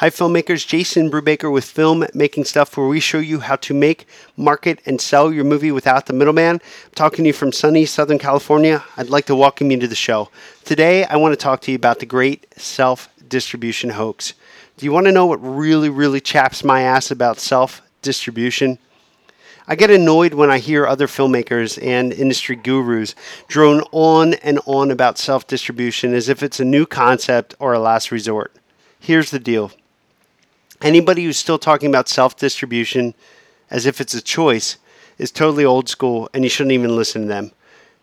Hi, filmmakers. Jason Brubaker with Film Making Stuff, where we show you how to make, market, and sell your movie without the middleman. I'm talking to you from sunny Southern California. I'd like to welcome you to the show. Today, I want to talk to you about the great self distribution hoax. Do you want to know what really, really chaps my ass about self distribution? I get annoyed when I hear other filmmakers and industry gurus drone on and on about self distribution as if it's a new concept or a last resort. Here's the deal Anybody who's still talking about self distribution as if it's a choice is totally old school and you shouldn't even listen to them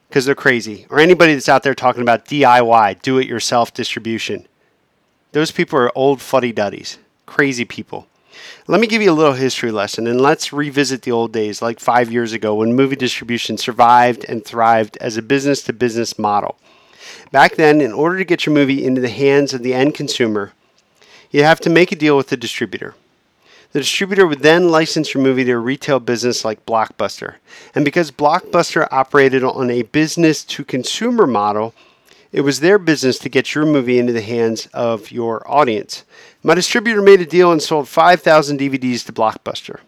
because they're crazy. Or anybody that's out there talking about DIY, do it yourself distribution. Those people are old fuddy duddies, crazy people. Let me give you a little history lesson and let's revisit the old days, like five years ago, when movie distribution survived and thrived as a business to business model. Back then, in order to get your movie into the hands of the end consumer, you have to make a deal with the distributor. The distributor would then license your movie to a retail business like Blockbuster. And because Blockbuster operated on a business to consumer model, it was their business to get your movie into the hands of your audience. My distributor made a deal and sold 5,000 DVDs to Blockbuster.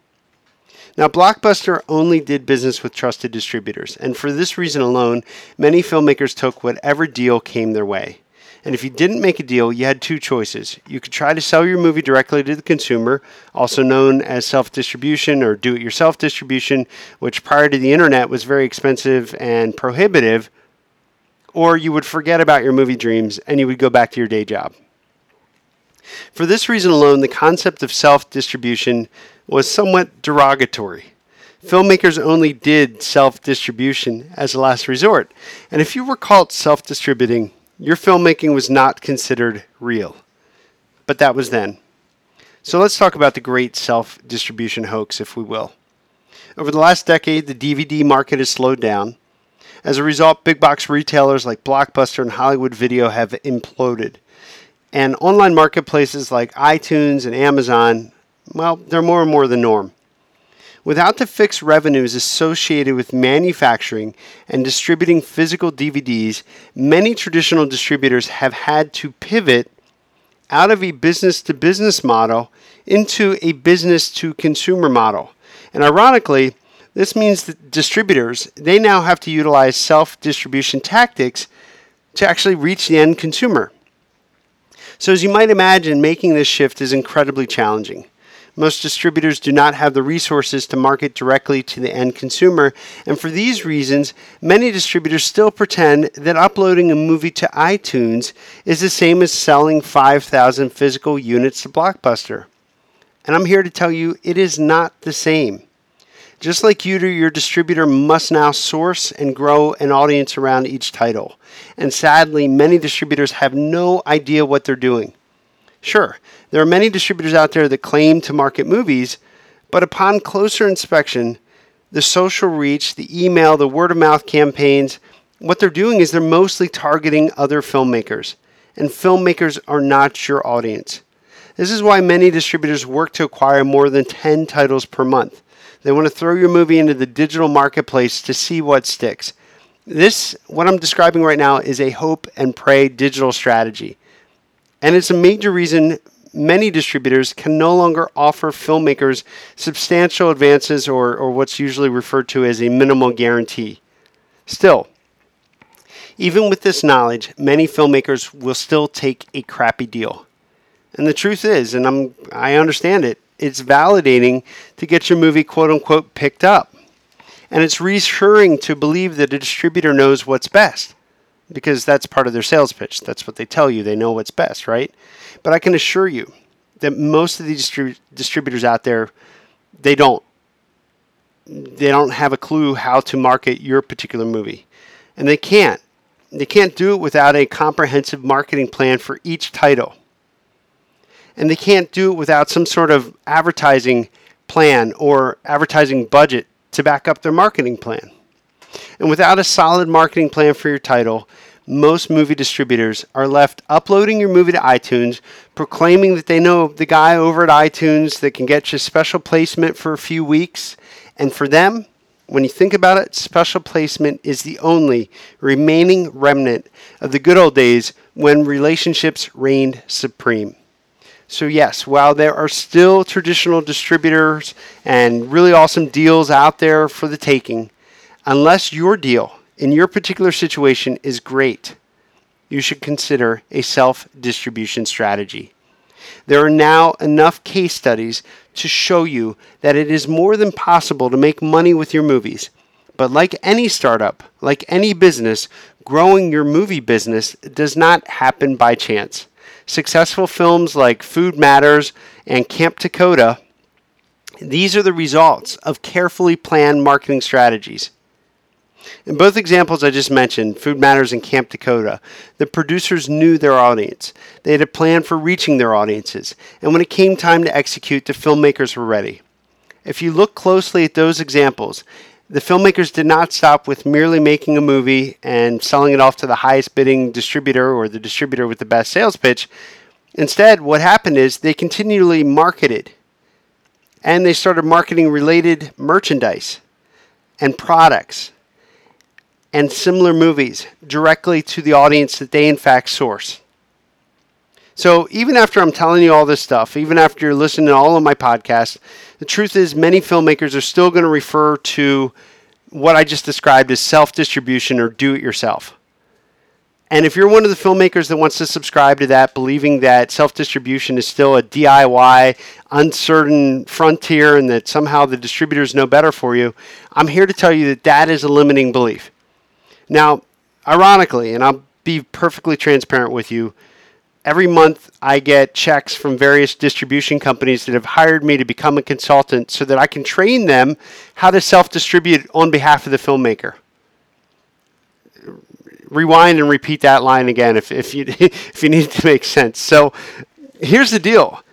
Now, Blockbuster only did business with trusted distributors, and for this reason alone, many filmmakers took whatever deal came their way. And if you didn't make a deal, you had two choices. You could try to sell your movie directly to the consumer, also known as self distribution or do it yourself distribution, which prior to the internet was very expensive and prohibitive. Or you would forget about your movie dreams and you would go back to your day job. For this reason alone, the concept of self distribution was somewhat derogatory. Filmmakers only did self distribution as a last resort. And if you were caught self distributing, your filmmaking was not considered real. But that was then. So let's talk about the great self distribution hoax, if we will. Over the last decade, the DVD market has slowed down. As a result, big box retailers like Blockbuster and Hollywood Video have imploded. And online marketplaces like iTunes and Amazon, well, they're more and more the norm. Without the fixed revenues associated with manufacturing and distributing physical DVDs, many traditional distributors have had to pivot out of a business to business model into a business to consumer model. And ironically, this means that distributors, they now have to utilize self-distribution tactics to actually reach the end consumer. So as you might imagine, making this shift is incredibly challenging. Most distributors do not have the resources to market directly to the end consumer, and for these reasons, many distributors still pretend that uploading a movie to iTunes is the same as selling 5,000 physical units to Blockbuster. And I'm here to tell you it is not the same. Just like you do, your distributor must now source and grow an audience around each title. And sadly, many distributors have no idea what they're doing. Sure, there are many distributors out there that claim to market movies, but upon closer inspection, the social reach, the email, the word of mouth campaigns, what they're doing is they're mostly targeting other filmmakers, and filmmakers are not your audience. This is why many distributors work to acquire more than 10 titles per month. They want to throw your movie into the digital marketplace to see what sticks. This, what I'm describing right now, is a hope and pray digital strategy. And it's a major reason many distributors can no longer offer filmmakers substantial advances or, or what's usually referred to as a minimal guarantee. Still, even with this knowledge, many filmmakers will still take a crappy deal. And the truth is, and I'm I understand it, it's validating to get your movie quote unquote picked up. And it's reassuring to believe that a distributor knows what's best because that's part of their sales pitch. That's what they tell you. They know what's best, right? But I can assure you that most of the distri- distributors out there, they don't. They don't have a clue how to market your particular movie. And they can't. They can't do it without a comprehensive marketing plan for each title. And they can't do it without some sort of advertising plan or advertising budget to back up their marketing plan. And without a solid marketing plan for your title, most movie distributors are left uploading your movie to iTunes, proclaiming that they know the guy over at iTunes that can get you special placement for a few weeks. And for them, when you think about it, special placement is the only remaining remnant of the good old days when relationships reigned supreme. So, yes, while there are still traditional distributors and really awesome deals out there for the taking, unless your deal in your particular situation is great, you should consider a self distribution strategy. There are now enough case studies to show you that it is more than possible to make money with your movies. But like any startup, like any business, growing your movie business does not happen by chance. Successful films like Food Matters and Camp Takota, these are the results of carefully planned marketing strategies. In both examples I just mentioned, Food Matters and Camp Takota, the producers knew their audience. They had a plan for reaching their audiences, and when it came time to execute, the filmmakers were ready. If you look closely at those examples, the filmmakers did not stop with merely making a movie and selling it off to the highest bidding distributor or the distributor with the best sales pitch. Instead, what happened is they continually marketed and they started marketing related merchandise and products and similar movies directly to the audience that they in fact source. So even after I'm telling you all this stuff, even after you're listening to all of my podcasts, the truth is many filmmakers are still going to refer to what I just described as self-distribution or do it yourself. And if you're one of the filmmakers that wants to subscribe to that, believing that self distribution is still a DIY, uncertain frontier, and that somehow the distributors know better for you, I'm here to tell you that that is a limiting belief. Now, ironically, and I'll be perfectly transparent with you, every month I get checks from various distribution companies that have hired me to become a consultant so that I can train them how to self distribute on behalf of the filmmaker. Rewind and repeat that line again if, if, you, if you need it to make sense. So here's the deal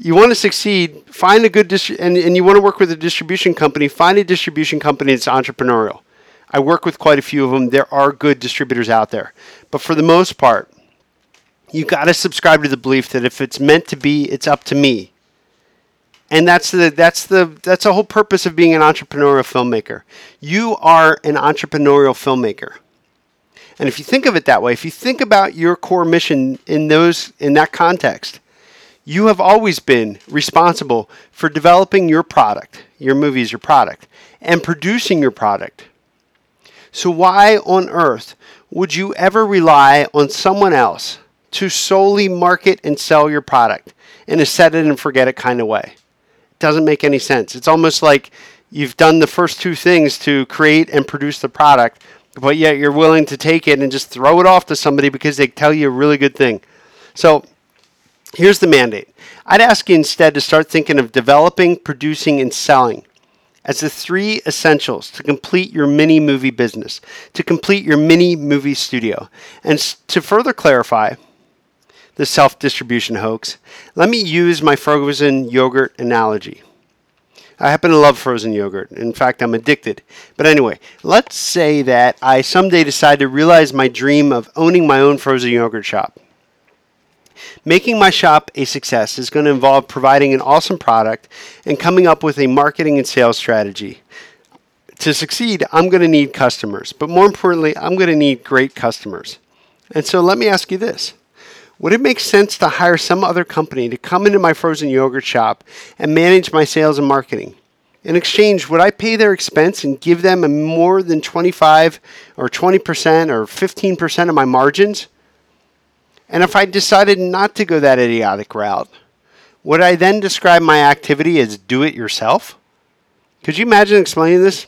you want to succeed, find a good distri- and, and you want to work with a distribution company, find a distribution company that's entrepreneurial. I work with quite a few of them. There are good distributors out there. But for the most part, you got to subscribe to the belief that if it's meant to be, it's up to me. And that's the that's the that's the whole purpose of being an entrepreneurial filmmaker. You are an entrepreneurial filmmaker. And if you think of it that way, if you think about your core mission in those in that context, you have always been responsible for developing your product. Your movie is your product and producing your product so, why on earth would you ever rely on someone else to solely market and sell your product in a set it and forget it kind of way? It doesn't make any sense. It's almost like you've done the first two things to create and produce the product, but yet you're willing to take it and just throw it off to somebody because they tell you a really good thing. So, here's the mandate I'd ask you instead to start thinking of developing, producing, and selling as the three essentials to complete your mini movie business, to complete your mini movie studio. And to further clarify the self distribution hoax, let me use my frozen yogurt analogy. I happen to love frozen yogurt. In fact, I'm addicted. But anyway, let's say that I someday decide to realize my dream of owning my own frozen yogurt shop. Making my shop a success is going to involve providing an awesome product and coming up with a marketing and sales strategy. To succeed, I'm going to need customers, but more importantly, I'm going to need great customers. And so let me ask you this. Would it make sense to hire some other company to come into my frozen yogurt shop and manage my sales and marketing? In exchange, would I pay their expense and give them more than 25 or 20% or 15% of my margins? And if I decided not to go that idiotic route, would I then describe my activity as do it yourself? Could you imagine explaining this?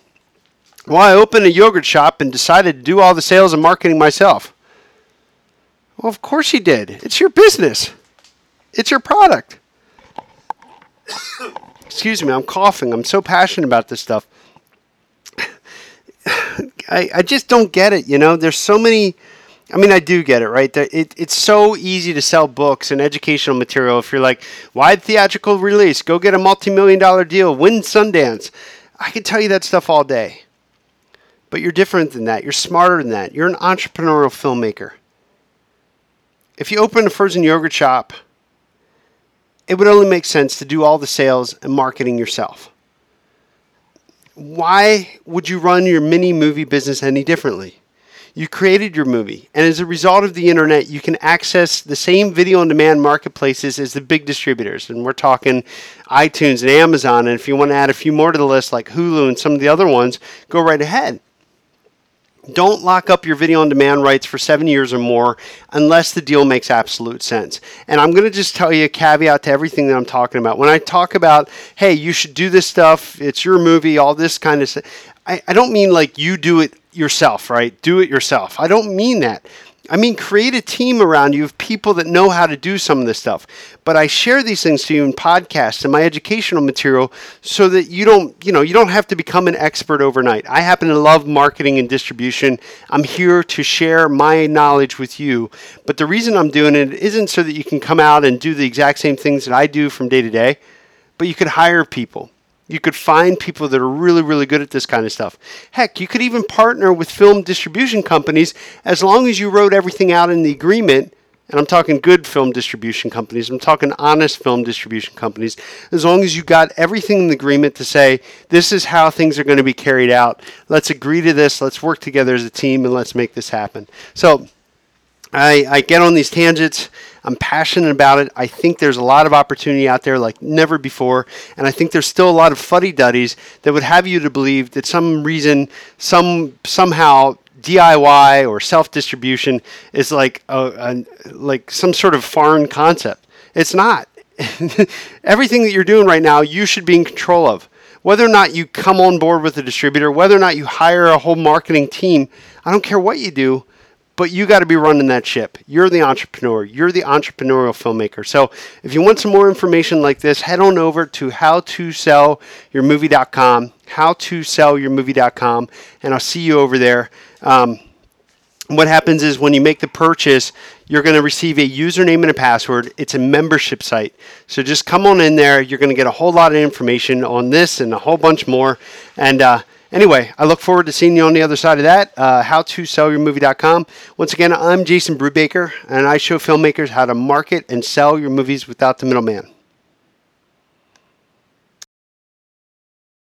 Well, I opened a yogurt shop and decided to do all the sales and marketing myself. Well, of course you did. It's your business, it's your product. Excuse me, I'm coughing. I'm so passionate about this stuff. I, I just don't get it. You know, there's so many I mean, I do get it, right? It, it's so easy to sell books and educational material if you're like, wide theatrical release, go get a multi million dollar deal, win Sundance. I can tell you that stuff all day. But you're different than that. You're smarter than that. You're an entrepreneurial filmmaker. If you open a frozen yogurt shop, it would only make sense to do all the sales and marketing yourself. Why would you run your mini movie business any differently? You created your movie, and as a result of the internet, you can access the same video on demand marketplaces as the big distributors. And we're talking iTunes and Amazon. And if you want to add a few more to the list, like Hulu and some of the other ones, go right ahead. Don't lock up your video on demand rights for seven years or more unless the deal makes absolute sense. And I'm going to just tell you a caveat to everything that I'm talking about. When I talk about, hey, you should do this stuff, it's your movie, all this kind of stuff, I, I don't mean like you do it yourself, right? Do it yourself. I don't mean that. I mean, create a team around you of people that know how to do some of this stuff. But I share these things to you in podcasts and my educational material so that you don't, you know, you don't have to become an expert overnight. I happen to love marketing and distribution. I'm here to share my knowledge with you. But the reason I'm doing it isn't so that you can come out and do the exact same things that I do from day to day, but you could hire people you could find people that are really, really good at this kind of stuff. Heck, you could even partner with film distribution companies as long as you wrote everything out in the agreement. And I'm talking good film distribution companies. I'm talking honest film distribution companies. As long as you got everything in the agreement to say, this is how things are going to be carried out. Let's agree to this. Let's work together as a team and let's make this happen. So I, I get on these tangents. I'm passionate about it. I think there's a lot of opportunity out there like never before. And I think there's still a lot of fuddy duddies that would have you to believe that some reason, some somehow DIY or self distribution is like a, a, like some sort of foreign concept. It's not. Everything that you're doing right now, you should be in control of. Whether or not you come on board with a distributor, whether or not you hire a whole marketing team, I don't care what you do but you got to be running that ship. You're the entrepreneur. You're the entrepreneurial filmmaker. So if you want some more information like this, head on over to howtosellyourmovie.com, howtosellyourmovie.com, and I'll see you over there. Um, what happens is when you make the purchase, you're going to receive a username and a password. It's a membership site. So just come on in there. You're going to get a whole lot of information on this and a whole bunch more. And uh, Anyway, I look forward to seeing you on the other side of that. Uh, HowToSellYourMovie.com. Once again, I'm Jason Brubaker, and I show filmmakers how to market and sell your movies without the middleman.